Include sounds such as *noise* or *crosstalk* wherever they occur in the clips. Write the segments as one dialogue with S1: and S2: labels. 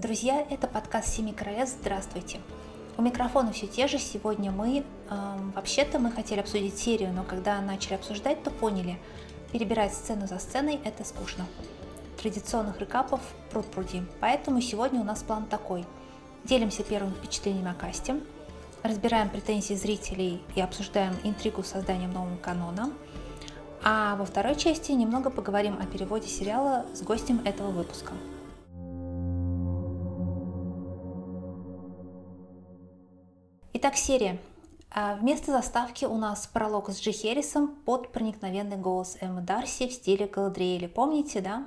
S1: Друзья, это подкаст «Семи королевств». Здравствуйте. У микрофона все те же. Сегодня мы... Эм, вообще-то мы хотели обсудить серию, но когда начали обсуждать, то поняли, перебирать сцену за сценой – это скучно. Традиционных рекапов пруд-пруди. Поэтому сегодня у нас план такой. Делимся первым впечатлением о касте, разбираем претензии зрителей и обсуждаем интригу с созданием нового канона. А во второй части немного поговорим о переводе сериала с гостем этого выпуска – Итак, серия. А вместо заставки у нас пролог с Джи Херрисом под проникновенный голос Эммы Дарси в стиле Галадриэля. Помните, да?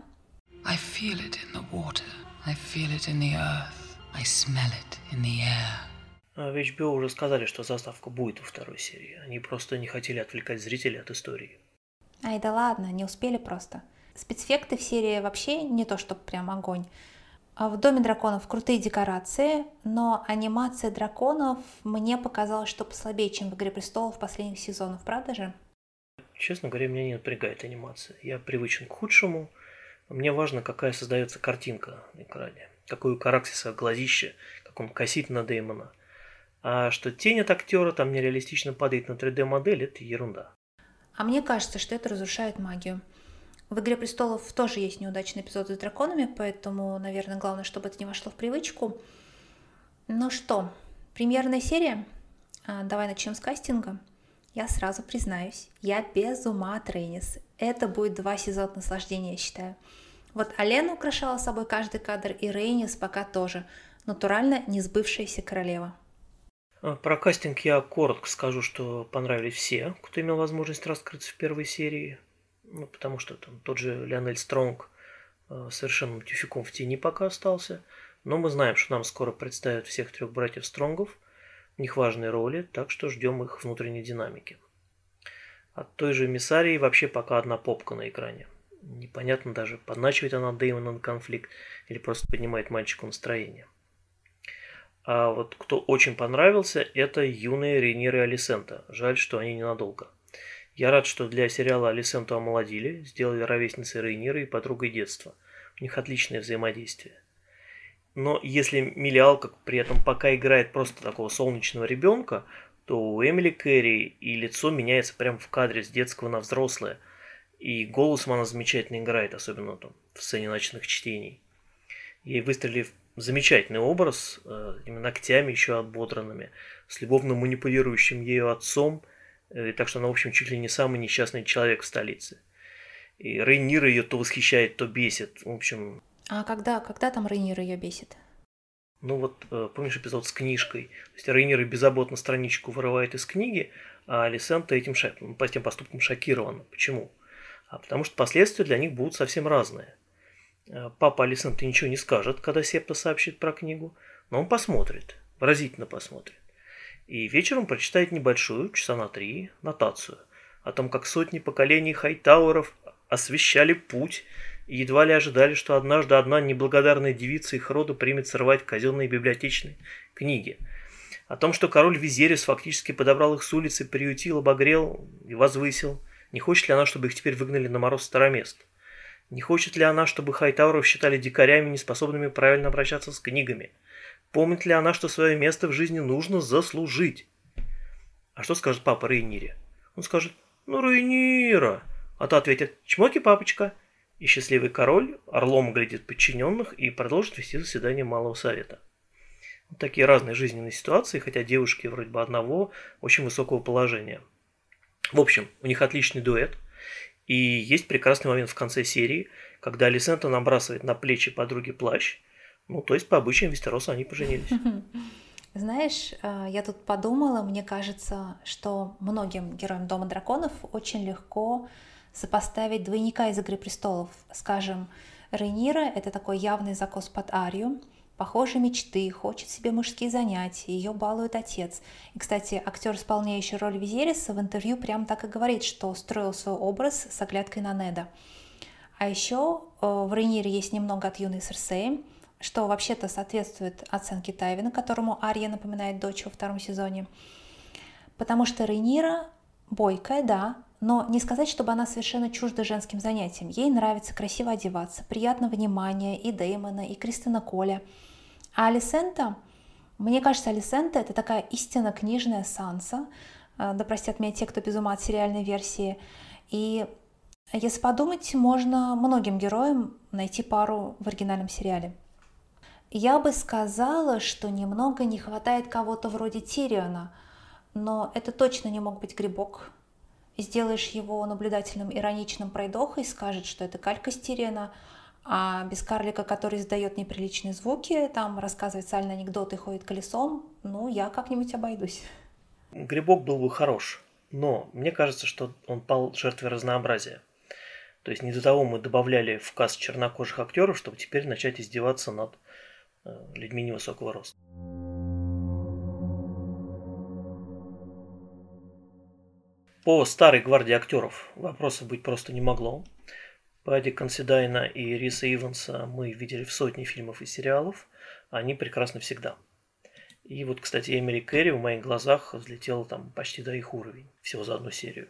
S1: I feel it in the water. I feel it in the earth. I smell it in the air.
S2: А в HBO уже сказали, что заставка будет во второй серии. Они просто не хотели отвлекать зрителей от истории.
S1: Ай, да ладно, не успели просто. Спецэффекты в серии вообще не то, чтобы прям огонь. А в Доме драконов крутые декорации, но анимация драконов мне показалось, что послабее, чем в Игре престолов последних сезонов, правда же?
S2: Честно говоря, меня не напрягает анимация. Я привычен к худшему. Мне важно, какая создается картинка на экране. Какой у Караксиса глазище, как он косит на Дэймона. А что тень от актера там нереалистично падает на 3D-модель, это ерунда.
S1: А мне кажется, что это разрушает магию. В «Игре престолов» тоже есть неудачный эпизод с драконами, поэтому, наверное, главное, чтобы это не вошло в привычку. Ну что, премьерная серия? А, давай начнем с кастинга. Я сразу признаюсь, я без ума от Рейнис. Это будет два сезона наслаждения, я считаю. Вот Алена украшала собой каждый кадр, и Рейнис пока тоже. Натурально не сбывшаяся королева.
S2: А, про кастинг я коротко скажу, что понравились все, кто имел возможность раскрыться в первой серии ну, потому что там тот же Леонель Стронг э, совершенным тюфяком в тени пока остался, но мы знаем, что нам скоро представят всех трех братьев Стронгов, у них важные роли, так что ждем их внутренней динамики. От той же Миссарии вообще пока одна попка на экране. Непонятно даже, подначивает она Дэймона на конфликт или просто поднимает мальчику настроение. А вот кто очень понравился, это юные Рейнир и Алисента. Жаль, что они ненадолго. Я рад, что для сериала Алисенту омолодили, сделали ровесницей Рейнира и подругой детства. У них отличное взаимодействие. Но если Милиалка при этом пока играет просто такого солнечного ребенка, то у Эмили Кэрри и лицо меняется прямо в кадре с детского на взрослое. И голосом она замечательно играет, особенно там в сцене ночных чтений. Ей выстрелили замечательный образ, э, ногтями еще ободранными, с любовно манипулирующим ею отцом – так что она, в общем, чуть ли не самый несчастный человек в столице. И Рейнир ее то восхищает, то бесит. В общем...
S1: А когда, когда там Рейнир ее бесит?
S2: Ну вот, э, помнишь эпизод с книжкой? То есть Рейнир беззаботно страничку вырывает из книги, а Алисента этим, по этим поступкам шокирована. Почему? А потому что последствия для них будут совсем разные. Э, папа Алисента ничего не скажет, когда Септа сообщит про книгу, но он посмотрит, выразительно посмотрит. И вечером прочитает небольшую, часа на три, нотацию о том, как сотни поколений хайтауэров освещали путь и едва ли ожидали, что однажды одна неблагодарная девица их рода примет срывать казенные библиотечные книги. О том, что король Визерис фактически подобрал их с улицы, приютил, обогрел и возвысил. Не хочет ли она, чтобы их теперь выгнали на мороз старомест? Не хочет ли она, чтобы хайтауров считали дикарями, неспособными правильно обращаться с книгами? Помнит ли она, что свое место в жизни нужно заслужить? А что скажет папа Рейнире? Он скажет, ну, Рейнира. А то ответит, чмоки, папочка. И счастливый король орлом глядит подчиненных и продолжит вести заседание Малого Совета. Вот такие разные жизненные ситуации, хотя девушки вроде бы одного очень высокого положения. В общем, у них отличный дуэт. И есть прекрасный момент в конце серии, когда Алисента набрасывает на плечи подруги плащ – ну, то есть по обычаям Вестероса они поженились. *laughs*
S1: Знаешь, э, я тут подумала, мне кажется, что многим героям Дома драконов очень легко сопоставить двойника из «Игры престолов». Скажем, Рейнира — это такой явный закос под Арию, похожие мечты, хочет себе мужские занятия, ее балует отец. И, кстати, актер, исполняющий роль Визериса, в интервью прям так и говорит, что строил свой образ с оглядкой на Неда. А еще э, в Рейнире есть немного от юной Серсеи, что вообще-то соответствует оценке Тайвина, которому Ария напоминает дочь во втором сезоне. Потому что Рейнира бойкая, да, но не сказать, чтобы она совершенно чужда женским занятиям. Ей нравится красиво одеваться, приятно внимание и Дэймона, и Кристина Коля. А Алисента, мне кажется, Алисента это такая истинно книжная Санса, э, да простят меня те, кто без ума от сериальной версии. И если подумать, можно многим героям найти пару в оригинальном сериале. Я бы сказала, что немного не хватает кого-то вроде Тириона, но это точно не мог быть Грибок. Сделаешь его наблюдательным, ироничным пройдохой, скажет, что это калька с Тириона, а без карлика, который издает неприличные звуки, там рассказывает сальные анекдоты, ходит колесом, ну, я как-нибудь обойдусь.
S2: Грибок был бы хорош, но мне кажется, что он пал жертвой разнообразия. То есть не до того мы добавляли в каст чернокожих актеров, чтобы теперь начать издеваться над людьми невысокого роста. По старой гвардии актеров вопросов быть просто не могло. Падди Консидайна и Риса Иванса мы видели в сотне фильмов и сериалов. Они прекрасны всегда. И вот, кстати, Эмили Кэрри в моих глазах взлетела там почти до их уровень, всего за одну серию.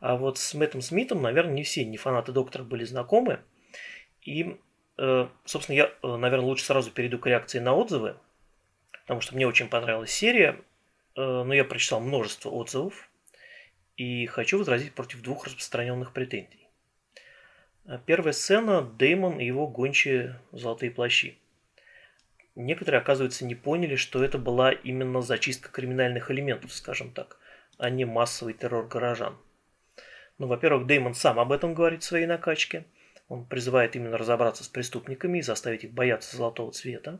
S2: А вот с Мэттом Смитом, наверное, не все не фанаты Доктора были знакомы. И Э, собственно, я, э, наверное, лучше сразу перейду к реакции на отзывы, потому что мне очень понравилась серия, э, но я прочитал множество отзывов и хочу возразить против двух распространенных претензий. Первая сцена – Деймон и его гончие золотые плащи. Некоторые, оказывается, не поняли, что это была именно зачистка криминальных элементов, скажем так, а не массовый террор горожан. Ну, во-первых, Деймон сам об этом говорит в своей накачке – он призывает именно разобраться с преступниками и заставить их бояться золотого цвета.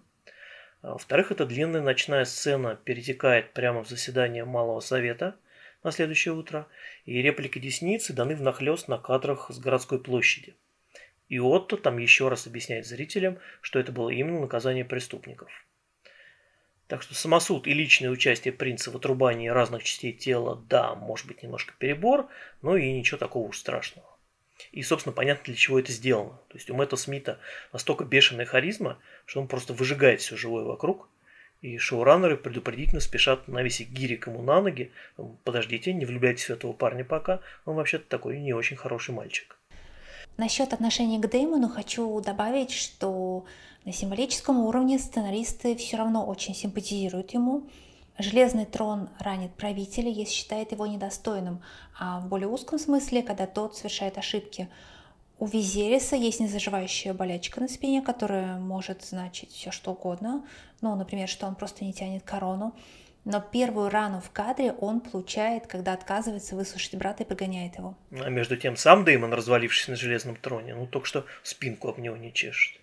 S2: А, во-вторых, эта длинная ночная сцена перетекает прямо в заседание Малого Совета на следующее утро, и реплики десницы даны внахлёст на кадрах с городской площади. И Отто там еще раз объясняет зрителям, что это было именно наказание преступников. Так что самосуд и личное участие принца в отрубании разных частей тела, да, может быть немножко перебор, но и ничего такого уж страшного. И, собственно, понятно, для чего это сделано. То есть у Мэтта Смита настолько бешеная харизма, что он просто выжигает все живое вокруг. И шоураннеры предупредительно спешат навесить гирик ему на ноги. Подождите, не влюбляйтесь в этого парня пока. Он вообще-то такой не очень хороший мальчик.
S1: Насчет отношения к Дэймону хочу добавить, что на символическом уровне сценаристы все равно очень симпатизируют ему. Железный трон ранит правителя, если считает его недостойным, а в более узком смысле, когда тот совершает ошибки. У Визериса есть незаживающая болячка на спине, которая может значить все что угодно. Ну, например, что он просто не тянет корону. Но первую рану в кадре он получает, когда отказывается выслушать брата и погоняет его.
S2: А между тем сам Дэймон, развалившись на железном троне, ну только что спинку об него не чешет.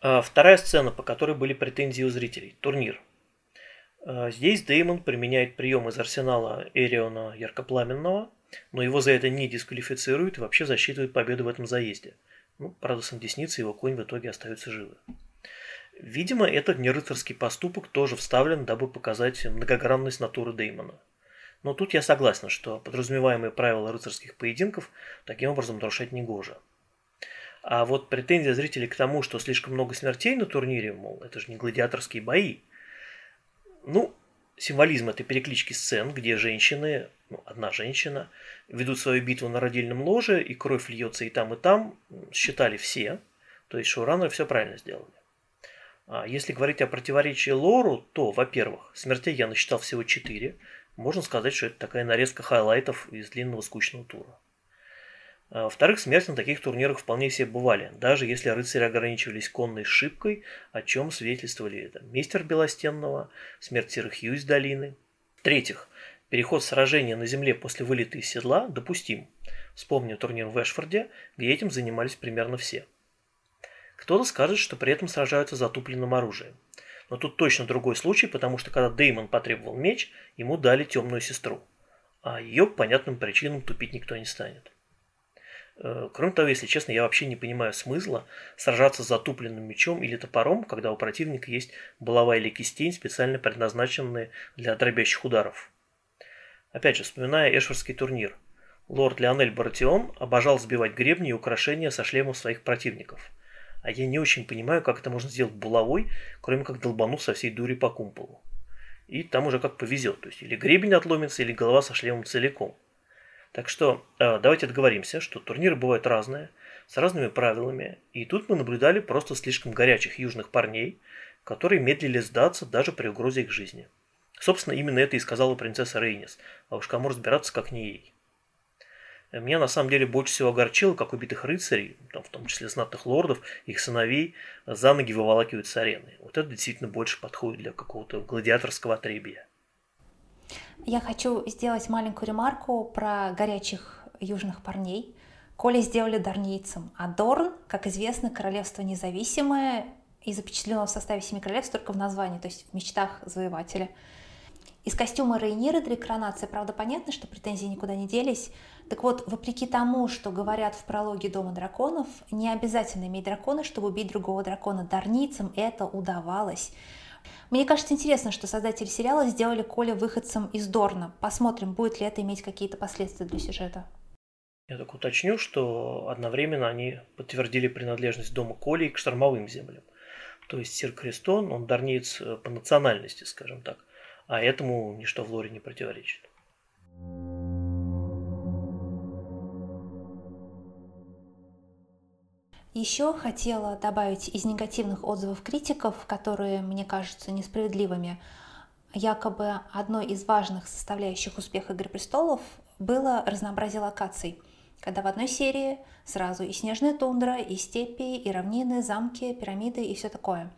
S2: Вторая сцена, по которой были претензии у зрителей. Турнир. А, здесь Деймон применяет прием из арсенала Эриона Яркопламенного, но его за это не дисквалифицируют и вообще засчитывают победу в этом заезде. Ну, правда, сам Десница его конь в итоге остаются живы. Видимо, этот нерыцарский поступок тоже вставлен, дабы показать многогранность натуры Деймона. Но тут я согласен, что подразумеваемые правила рыцарских поединков таким образом нарушать не гоже. А вот претензия зрителей к тому, что слишком много смертей на турнире, мол, это же не гладиаторские бои. Ну, символизм этой переклички сцен, где женщины, ну, одна женщина, ведут свою битву на родильном ложе, и кровь льется и там, и там, считали все. То есть шоураннеры все правильно сделали. А если говорить о противоречии лору, то, во-первых, смертей я насчитал всего четыре. Можно сказать, что это такая нарезка хайлайтов из длинного скучного тура. А, во-вторых, смерти на таких турнирах вполне себе бывали, даже если рыцари ограничивались конной сшибкой, о чем свидетельствовали это. Мистер Белостенного, смерть серых Хью из долины. В-третьих, переход сражения на земле после вылета из седла допустим. Вспомню турнир в Эшфорде, где этим занимались примерно все. Кто-то скажет, что при этом сражаются затупленным оружием. Но тут точно другой случай, потому что когда Деймон потребовал меч, ему дали темную сестру. А ее по понятным причинам тупить никто не станет. Э, кроме того, если честно, я вообще не понимаю смысла сражаться с затупленным мечом или топором, когда у противника есть булава или кистень, специально предназначенные для дробящих ударов. Опять же, вспоминая Эшвардский турнир. Лорд Леонель Баратион обожал сбивать гребни и украшения со шлемов своих противников. А я не очень понимаю, как это можно сделать булавой, кроме как долбанув со всей дури по кумполу. И там уже как повезет, то есть или гребень отломится, или голова со шлемом целиком. Так что э, давайте договоримся, что турниры бывают разные, с разными правилами, и тут мы наблюдали просто слишком горячих южных парней, которые медлили сдаться даже при угрозе их жизни. Собственно, именно это и сказала принцесса Рейнис, а уж кому разбираться, как не ей. Меня на самом деле больше всего огорчило, как убитых рыцарей, там, в том числе знатных лордов, их сыновей, за ноги выволакивают с арены. Вот это действительно больше подходит для какого-то гладиаторского отребия.
S1: Я хочу сделать маленькую ремарку про горячих южных парней. Коли сделали дарнийцем, а Дорн, как известно, королевство независимое и запечатлено в составе Семи Королевств только в названии, то есть в мечтах завоевателя. Из костюма Рейнира для коронации, правда, понятно, что претензии никуда не делись. Так вот, вопреки тому, что говорят в прологе Дома драконов, не обязательно иметь дракона, чтобы убить другого дракона. Дарницам это удавалось. Мне кажется интересно, что создатели сериала сделали Коля выходцем из Дорна. Посмотрим, будет ли это иметь какие-то последствия для сюжета.
S2: Я так уточню, что одновременно они подтвердили принадлежность дома Коли к штормовым землям. То есть Сир Крестон, он дарниец э, по национальности, скажем так. А этому ничто в лоре не противоречит.
S1: Еще хотела добавить из негативных отзывов критиков, которые мне кажутся несправедливыми. Якобы одной из важных составляющих успеха «Игры престолов» было разнообразие локаций, когда в одной серии сразу и снежная тундра, и степи, и равнины, замки, пирамиды и все такое.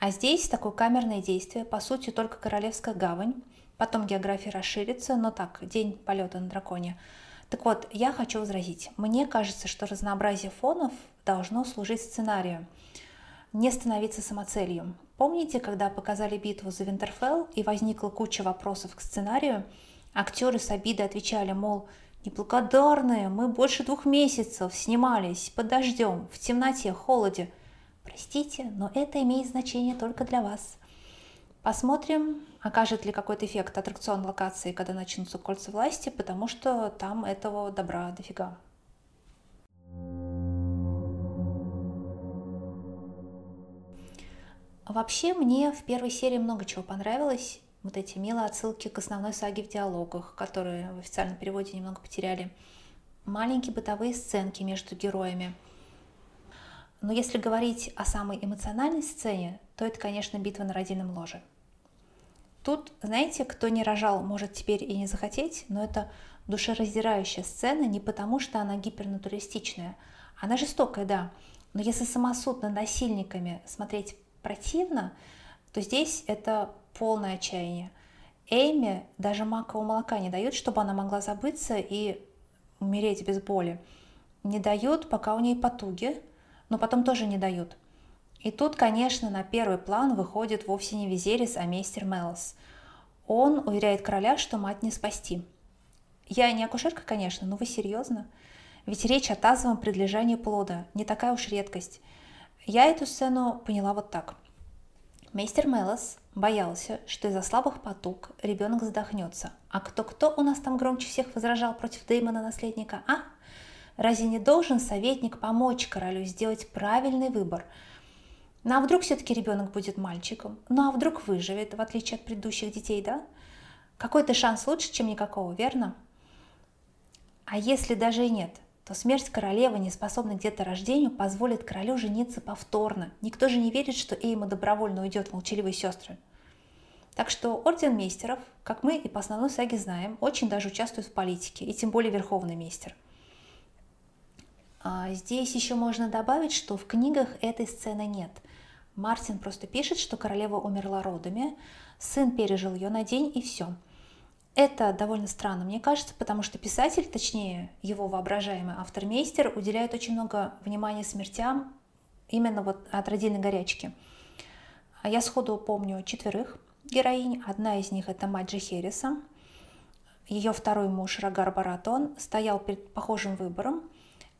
S1: А здесь такое камерное действие, по сути, только Королевская гавань, потом география расширится, но так, день полета на драконе – так вот, я хочу возразить. Мне кажется, что разнообразие фонов должно служить сценарию, не становиться самоцелью. Помните, когда показали битву за Винтерфелл и возникла куча вопросов к сценарию, актеры с обидой отвечали, мол, неблагодарные, мы больше двух месяцев снимались под дождем, в темноте, холоде. Простите, но это имеет значение только для вас. Посмотрим, окажет ли какой-то эффект аттракцион локации, когда начнутся кольца власти, потому что там этого добра дофига. Вообще мне в первой серии много чего понравилось. Вот эти милые отсылки к основной саге в диалогах, которые в официальном переводе немного потеряли. Маленькие бытовые сценки между героями. Но если говорить о самой эмоциональной сцене, то это, конечно, битва на родильном ложе – Тут, знаете, кто не рожал, может теперь и не захотеть, но это душераздирающая сцена не потому, что она гипернатуристичная. Она жестокая, да, но если самосуд над насильниками смотреть противно, то здесь это полное отчаяние. Эйме даже макового молока не дают, чтобы она могла забыться и умереть без боли. Не дают, пока у нее потуги, но потом тоже не дают. И тут, конечно, на первый план выходит вовсе не Визерис, а мейстер Мелос. Он уверяет короля, что мать не спасти. Я не акушерка, конечно, но вы серьезно? Ведь речь о тазовом предлежании плода, не такая уж редкость. Я эту сцену поняла вот так. Мейстер Мелос боялся, что из-за слабых потуг ребенок задохнется. А кто-кто у нас там громче всех возражал против Дэймона наследника, а? Разве не должен советник помочь королю сделать правильный выбор – ну а вдруг все-таки ребенок будет мальчиком? Ну а вдруг выживет, в отличие от предыдущих детей, да? Какой-то шанс лучше, чем никакого, верно? А если даже и нет, то смерть королевы, не способной к деторождению, позволит королю жениться повторно. Никто же не верит, что Эйма добровольно уйдет в молчаливые сестры. Так что Орден Мейстеров, как мы и по основной саге знаем, очень даже участвует в политике, и тем более Верховный Мейстер. А здесь еще можно добавить, что в книгах этой сцены нет – Мартин просто пишет, что королева умерла родами, сын пережил ее на день и все. Это довольно странно, мне кажется, потому что писатель, точнее его воображаемый автор-мейстер, уделяет очень много внимания смертям именно вот от родильной горячки. А я сходу помню четверых героинь. Одна из них это мать Хереса. Ее второй муж Рагар Баратон стоял перед похожим выбором –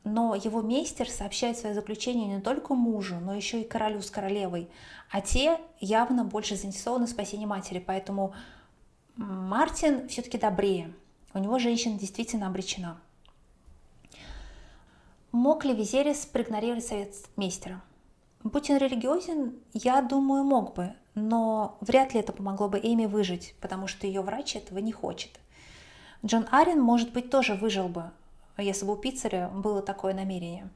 S1: но его мейстер сообщает свое заключение не только мужу, но еще и королю с королевой, а те явно больше заинтересованы в спасении матери, поэтому Мартин все-таки добрее. У него женщина действительно обречена. Мог ли Визерис проигнорировать совет мейстера? Будь он религиозен, я думаю, мог бы, но вряд ли это помогло бы Эми выжить, потому что ее врач этого не хочет. Джон Арен, может быть, тоже выжил бы, если бы у Пиццеря было такое намерение.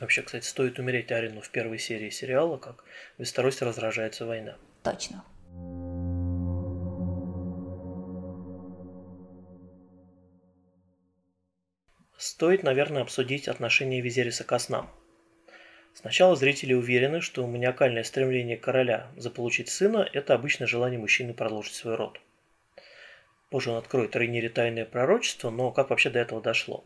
S2: Вообще, кстати, стоит умереть Арену в первой серии сериала, как в Вестеросе разражается война.
S1: Точно.
S2: Стоит, наверное, обсудить отношение Визериса к снам. Сначала зрители уверены, что маниакальное стремление короля заполучить сына – это обычное желание мужчины продолжить свой род. Позже он откроет Рейнире тайное пророчество, но как вообще до этого дошло?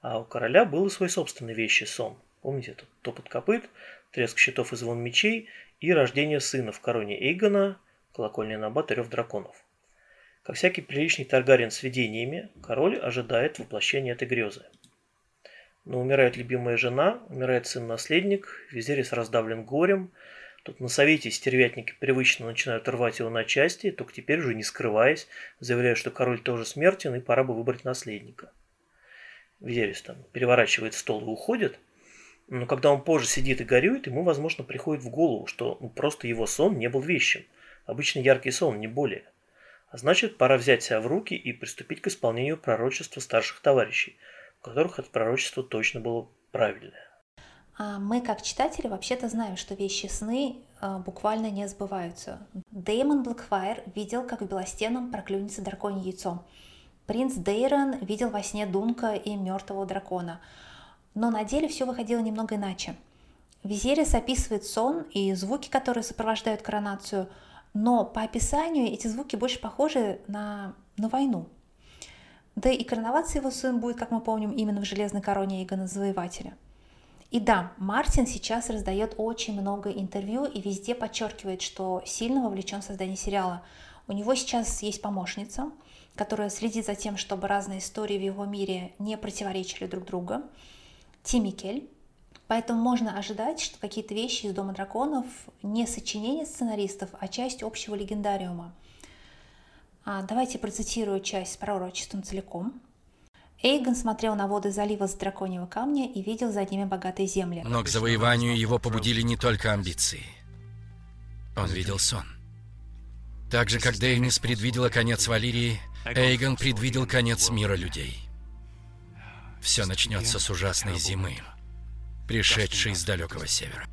S2: А у короля был и свой собственный вещий сон. Помните, этот топот копыт, треск щитов и звон мечей и рождение сына в короне Эйгона, колокольня Набат рев драконов. Как всякий приличный Таргариен с видениями, король ожидает воплощения этой грезы – но умирает любимая жена, умирает сын-наследник, Визерис раздавлен горем. Тут на совете стервятники привычно начинают рвать его на части, только теперь уже не скрываясь, заявляя, что король тоже смертен и пора бы выбрать наследника. Визерис там переворачивает стол и уходит, но когда он позже сидит и горюет, ему, возможно, приходит в голову, что ну, просто его сон не был вещим. Обычный яркий сон, не более. А значит, пора взять себя в руки и приступить к исполнению пророчества старших товарищей – у которых это пророчество точно было правильное.
S1: А мы, как читатели, вообще-то знаем, что вещи сны э, буквально не сбываются. Дэймон Блэкфайр видел, как в Белостенном проклюнется драконье яйцо. Принц Дейрон видел во сне Дунка и мертвого дракона. Но на деле все выходило немного иначе. Визерис описывает сон и звуки, которые сопровождают коронацию, но по описанию эти звуки больше похожи на, на войну, да и короноваться его сын будет, как мы помним, именно в железной короне Игона Завоевателя. И да, Мартин сейчас раздает очень много интервью и везде подчеркивает, что сильно вовлечен в создание сериала. У него сейчас есть помощница, которая следит за тем, чтобы разные истории в его мире не противоречили друг другу. Тимми Кель. Поэтому можно ожидать, что какие-то вещи из Дома драконов не сочинение сценаристов, а часть общего легендариума – а, давайте процитирую часть с пророчеством целиком. Эйгон смотрел на воды залива с драконьего камня и видел за ними богатые земли.
S3: Но к завоеванию его побудили не только амбиции. Он видел сон. Так же, как Дейнис предвидела конец Валирии, Эйгон предвидел конец мира людей. Все начнется с ужасной зимы, пришедшей с далекого севера.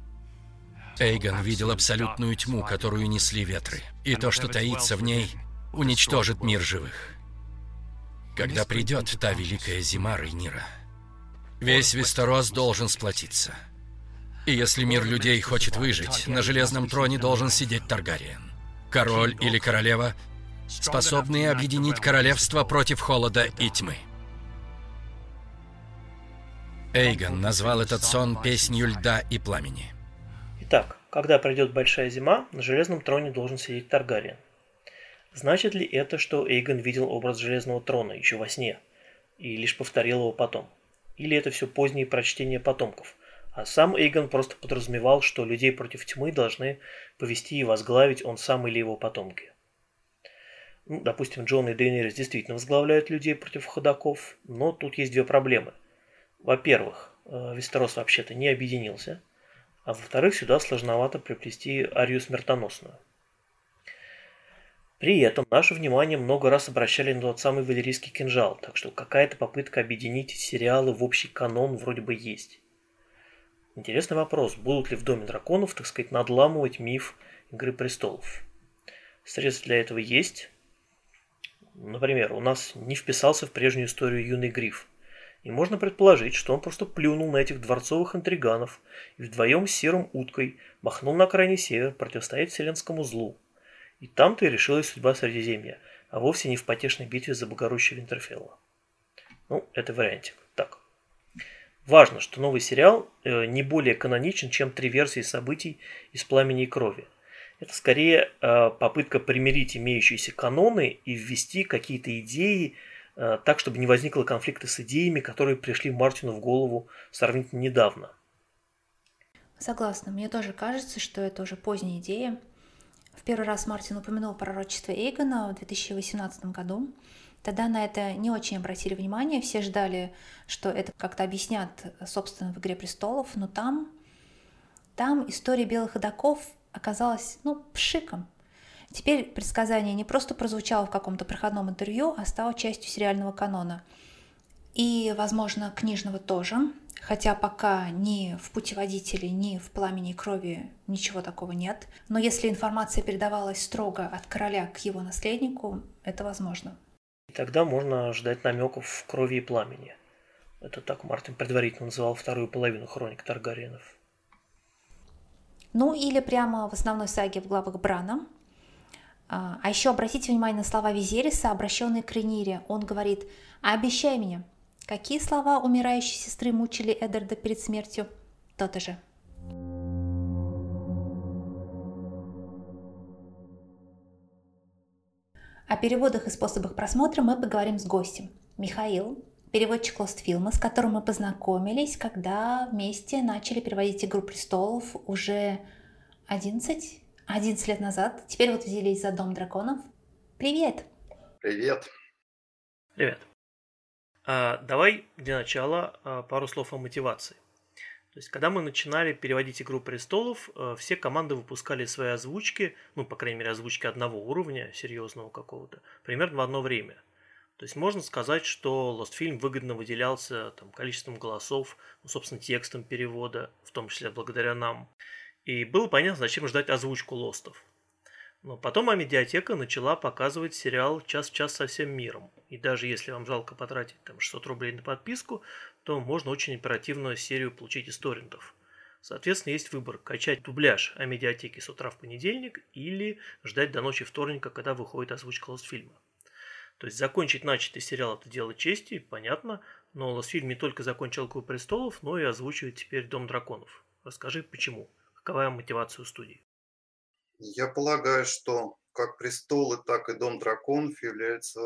S3: Эйгон видел абсолютную тьму, которую несли ветры, и то, что таится в ней – уничтожит мир живых. Когда придет та великая зима Рейнира, весь Вестерос должен сплотиться. И если мир людей хочет выжить, на Железном троне должен сидеть Таргариен. Король или королева, способные объединить королевство против холода и тьмы. Эйгон назвал этот сон песнью льда и пламени.
S2: Итак, когда придет большая зима, на Железном троне должен сидеть Таргариен. Значит ли это, что Эйгон видел образ Железного Трона еще во сне и лишь повторил его потом? Или это все поздние прочтения потомков, а сам Эйгон просто подразумевал, что людей против тьмы должны повести и возглавить он сам или его потомки? Ну, допустим, Джон и Дейнерис действительно возглавляют людей против ходаков, но тут есть две проблемы. Во-первых, э, Вестерос вообще-то не объединился, а во-вторых, сюда сложновато приплести Арию Смертоносную. При этом наше внимание много раз обращали на тот самый валерийский кинжал, так что какая-то попытка объединить сериалы в общий канон вроде бы есть. Интересный вопрос, будут ли в Доме драконов, так сказать, надламывать миф Игры престолов. Средства для этого есть. Например, у нас не вписался в прежнюю историю юный гриф. И можно предположить, что он просто плюнул на этих дворцовых интриганов и вдвоем с серым уткой махнул на крайний север противостоять вселенскому злу – и там-то и решилась судьба Средиземья, а вовсе не в потешной битве за Богородище Винтерфелла. Ну, это вариантик. Так. Важно, что новый сериал э, не более каноничен, чем три версии событий из «Пламени и крови». Это скорее э, попытка примирить имеющиеся каноны и ввести какие-то идеи э, так, чтобы не возникло конфликта с идеями, которые пришли Мартину в голову сравнительно недавно.
S1: Согласна. Мне тоже кажется, что это уже поздняя идея. В первый раз Мартин упомянул пророчество Эйгона в 2018 году. Тогда на это не очень обратили внимание, все ждали, что это как-то объяснят, собственно, в «Игре престолов», но там, там история белых ходоков оказалась, ну, пшиком. Теперь предсказание не просто прозвучало в каком-то проходном интервью, а стало частью сериального канона. И, возможно, книжного тоже, хотя пока ни в путеводителе, ни в пламени крови ничего такого нет. Но если информация передавалась строго от короля к его наследнику, это возможно.
S2: И тогда можно ждать намеков в крови и пламени. Это так Мартин предварительно называл вторую половину хроник Таргариенов.
S1: Ну или прямо в основной саге в главах Брана. А, а еще обратите внимание на слова Визериса, обращенные к Ренире. Он говорит «Обещай мне». Какие слова умирающей сестры мучили Эддарда перед смертью? То-то же. О переводах и способах просмотра мы поговорим с гостем. Михаил, переводчик Лостфилма, с которым мы познакомились, когда вместе начали переводить «Игру престолов» уже 11, 11 лет назад. Теперь вот взялись за «Дом драконов». Привет!
S4: Привет!
S2: Привет! А, давай для начала а, пару слов о мотивации. То есть, когда мы начинали переводить «Игру престолов», э, все команды выпускали свои озвучки, ну, по крайней мере, озвучки одного уровня, серьезного какого-то, примерно в одно время. То есть можно сказать, что Film выгодно выделялся там, количеством голосов, ну, собственно, текстом перевода, в том числе благодаря нам. И было понятно, зачем ждать озвучку Лостов. Но потом Амедиатека начала показывать сериал «Час в час со всем миром». И даже если вам жалко потратить там 600 рублей на подписку, то можно очень оперативную серию получить из торрентов. Соответственно, есть выбор – качать дубляж о медиатеке с утра в понедельник или ждать до ночи вторника, когда выходит озвучка Лостфильма. То есть закончить начатый сериал – это дело чести, понятно, но Лостфильм не только закончил «Игру престолов», но и озвучивает теперь «Дом драконов». Расскажи, почему? Какова мотивация у студии?
S4: Я полагаю, что как «Престолы», так и «Дом драконов» являются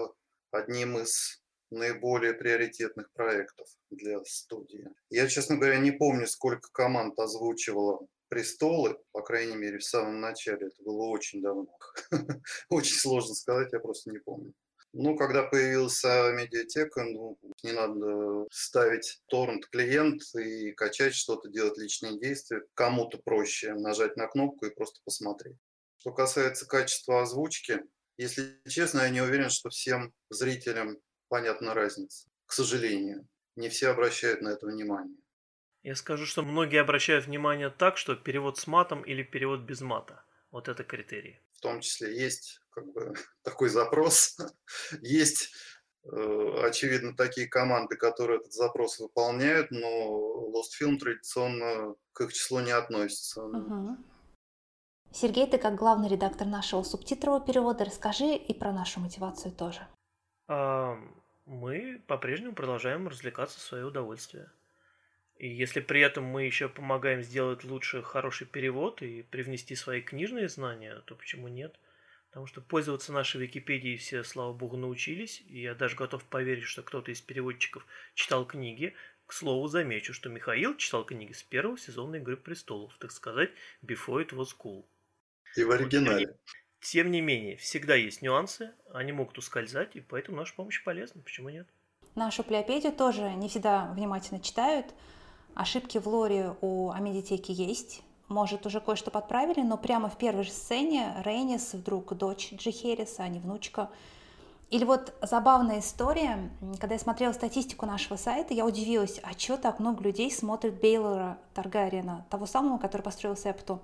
S4: одним из наиболее приоритетных проектов для студии. Я, честно говоря, не помню, сколько команд озвучивала «Престолы», по крайней мере, в самом начале. Это было очень давно. *laughs* Очень сложно сказать, я просто не помню. Ну, когда появилась медиатека, ну, не надо ставить торрент-клиент и качать что-то, делать личные действия. Кому-то проще нажать на кнопку и просто посмотреть. Что касается качества озвучки, если честно, я не уверен, что всем зрителям понятна разница. К сожалению, не все обращают на это внимание.
S2: Я скажу, что многие обращают внимание так, что перевод с матом или перевод без мата. Вот это критерий.
S4: В том числе есть как бы *laughs* такой запрос. *laughs* есть, э, очевидно, такие команды, которые этот запрос выполняют, но Lost Film традиционно к их числу не относится.
S1: Угу. Сергей, ты как главный редактор нашего субтитрового перевода, расскажи и про нашу мотивацию тоже
S2: мы по-прежнему продолжаем развлекаться в свое удовольствие. И если при этом мы еще помогаем сделать лучше хороший перевод и привнести свои книжные знания, то почему нет? Потому что пользоваться нашей Википедией все, слава богу, научились, и я даже готов поверить, что кто-то из переводчиков читал книги. К слову, замечу, что Михаил читал книги с первого сезона «Игры престолов», так сказать, «Before it was cool».
S4: И в оригинале.
S2: Тем не менее, всегда есть нюансы, они могут ускользать, и поэтому наша помощь полезна. Почему нет?
S1: Нашу плеопедию тоже не всегда внимательно читают. Ошибки в лоре у Амедитеки есть. Может, уже кое-что подправили, но прямо в первой же сцене Рейнис вдруг дочь Джихериса, а не внучка. Или вот забавная история, когда я смотрела статистику нашего сайта, я удивилась, а чего так много людей смотрит Бейлора Таргариена, того самого, который построил Септу.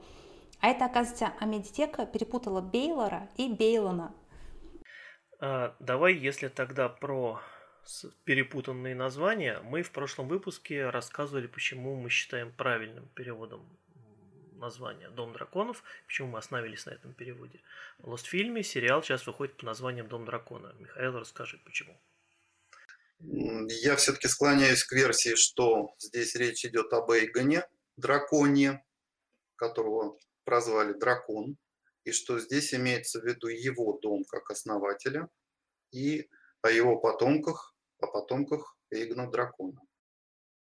S1: А это, оказывается, Амедитека перепутала Бейлора и Бейлона.
S2: А, давай, если тогда про перепутанные названия, мы в прошлом выпуске рассказывали, почему мы считаем правильным переводом названия «Дом драконов», почему мы остановились на этом переводе. В Лостфильме сериал сейчас выходит под названием «Дом дракона». Михаил, расскажи, почему.
S4: Я все-таки склоняюсь к версии, что здесь речь идет об Эйгоне, драконе, которого прозвали «Дракон», и что здесь имеется в виду его дом как основателя и о его потомках, о потомках Эйгона Дракона.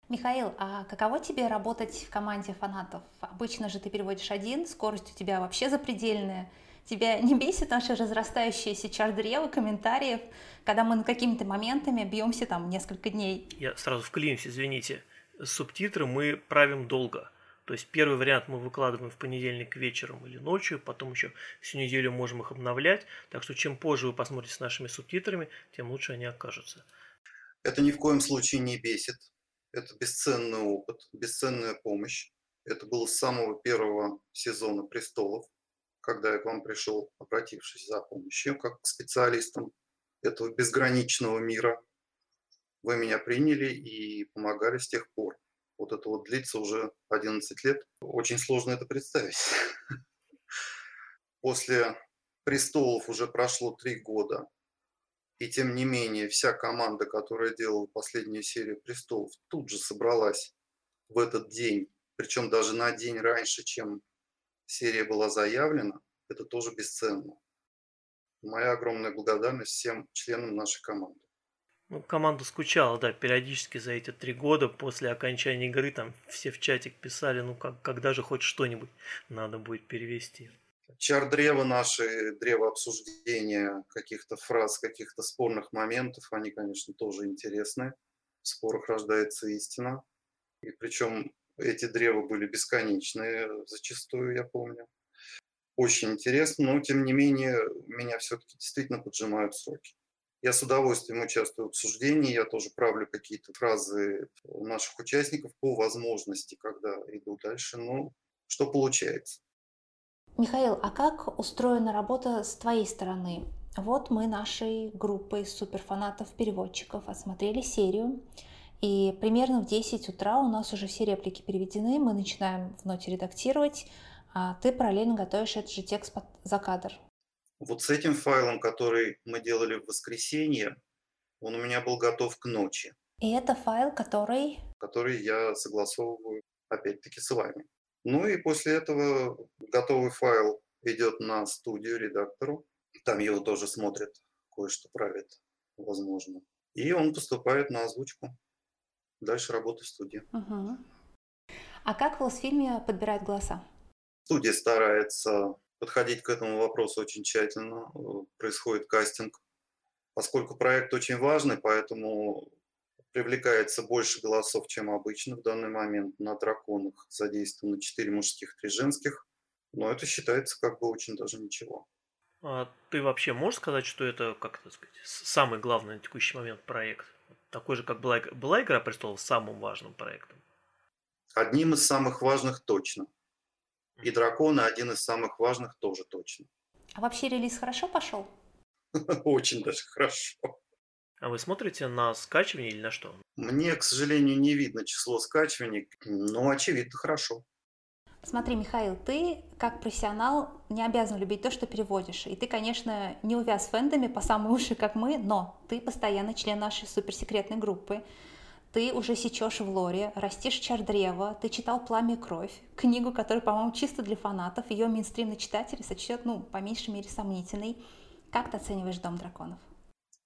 S1: Михаил, а каково тебе работать в команде фанатов? Обычно же ты переводишь один, скорость у тебя вообще запредельная. Тебя не бесит наше разрастающееся чар-древо комментариев, когда мы над какими-то моментами бьемся там несколько дней?
S2: Я сразу вклинюсь, извините. Субтитры мы правим долго – То есть первый вариант мы выкладываем в понедельник вечером или ночью, потом еще всю неделю можем их обновлять. Так что чем позже вы посмотрите с нашими субтитрами, тем лучше они окажутся.
S4: Это ни в коем случае не бесит. Это бесценный опыт, бесценная помощь. Это было с самого первого сезона «Престолов», когда я к вам пришел, обратившись за помощью, как к специалистам этого безграничного мира. Вы меня приняли и помогали с тех пор. Вот это вот длится уже 11 лет. Очень сложно это представить. *laughs* После «Престолов» уже прошло три года. И тем не менее, вся команда, которая делала последнюю серию «Престолов», тут же собралась в этот день, причем даже на день раньше, чем серия была заявлена, это тоже бесценно. Моя огромная благодарность всем членам нашей команды.
S2: Ну, команда скучала, да, периодически за эти три года после окончания игры там все в чатик писали, ну как, когда же хоть что-нибудь надо будет перевести.
S4: Чар-древо наши, древо обсуждения каких-то фраз, каких-то спорных моментов, они, конечно, тоже интересны. В спорах рождается истина. И причем эти древа были бесконечные зачастую, я помню. Очень интересно, но тем не менее меня все-таки действительно поджимают сроки. Я с удовольствием участвую в обсуждении, я тоже правлю какие-то фразы наших участников по возможности, когда иду дальше, но что получается.
S1: Михаил, а как устроена работа с твоей стороны? Вот мы нашей группой суперфанатов-переводчиков осмотрели серию, и примерно в 10 утра у нас уже все реплики переведены, мы начинаем в ноте редактировать, а ты параллельно готовишь этот же текст за кадр.
S4: Вот с этим файлом, который мы делали в воскресенье, он у меня был готов к ночи.
S1: И это файл, который...
S4: Который я согласовываю опять-таки с вами. Ну и после этого готовый файл идет на студию редактору. Там его тоже смотрят, кое-что правит, возможно. И он поступает на озвучку. Дальше работа в студии.
S1: Угу. А как в Лосфильме подбирают голоса?
S4: Студия старается подходить к этому вопросу очень тщательно. Э, происходит кастинг. Поскольку проект очень важный, поэтому привлекается больше голосов, чем обычно в данный момент. На драконах задействовано 4 мужских, 3 женских. Но это считается как бы очень даже ничего.
S2: А ты вообще можешь сказать, что это, как это сказать, самый главный на текущий момент проект? Такой же, как была, была «Игра престолов» самым важным проектом?
S4: Одним из самых важных точно. И драконы один из самых важных тоже точно.
S1: А вообще релиз хорошо пошел? *laughs*
S4: Очень даже хорошо.
S2: А вы смотрите на скачивание или на что?
S4: Мне, к сожалению, не видно число скачиваний, но очевидно хорошо.
S1: Смотри, Михаил, ты как профессионал не обязан любить то, что переводишь. И ты, конечно, не увяз фэндами по самые *laughs* уши, как мы, но ты постоянно член нашей суперсекретной группы ты уже сечешь в лоре, растишь чар древа, ты читал «Пламя и кровь», книгу, которая, по-моему, чисто для фанатов, ее мейнстримный читатель сочтет, ну, по меньшей мере, сомнительный. Как ты оцениваешь «Дом драконов»?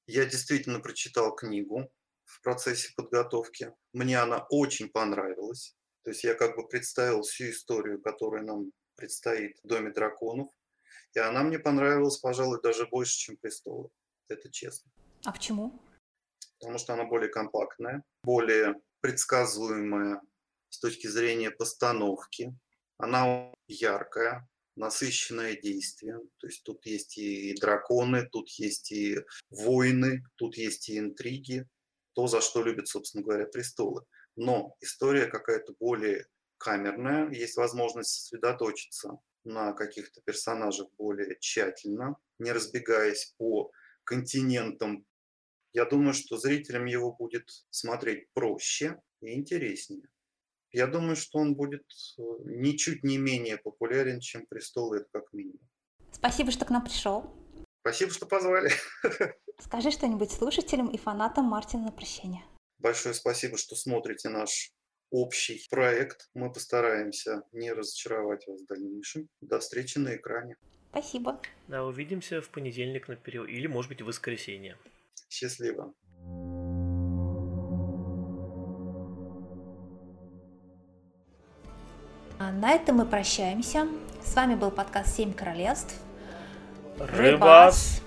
S4: Я действительно прочитал книгу в процессе подготовки. Мне она очень понравилась. То есть я как бы представил всю историю, которая нам предстоит в Доме драконов. И она мне понравилась, пожалуй, даже больше, чем «Престолы». Это честно.
S1: А почему?
S4: потому что она более компактная, более предсказуемая с точки зрения постановки. Она яркая, насыщенное действие. То есть тут есть и драконы, тут есть и войны, тут есть и интриги. То, за что любят, собственно говоря, престолы. Но история какая-то более камерная, есть возможность сосредоточиться на каких-то персонажах более тщательно, не разбегаясь по континентам, я думаю, что зрителям его будет смотреть проще и интереснее. Я думаю, что он будет э, ничуть не менее популярен, чем «Престолы», это как минимум.
S1: Спасибо, что к нам пришел.
S4: Спасибо, что позвали. *laughs*
S1: Скажи что-нибудь слушателям и фанатам Мартина на прощение.
S4: Большое спасибо, что смотрите наш общий проект. Мы постараемся не разочаровать вас в дальнейшем. До встречи на экране.
S1: Спасибо.
S2: Да, увидимся в понедельник на период, или, может быть, в воскресенье.
S4: Счастливо.
S1: А на этом мы прощаемся. С вами был подкаст «Семь королевств».
S2: Рыбас! Рыбас.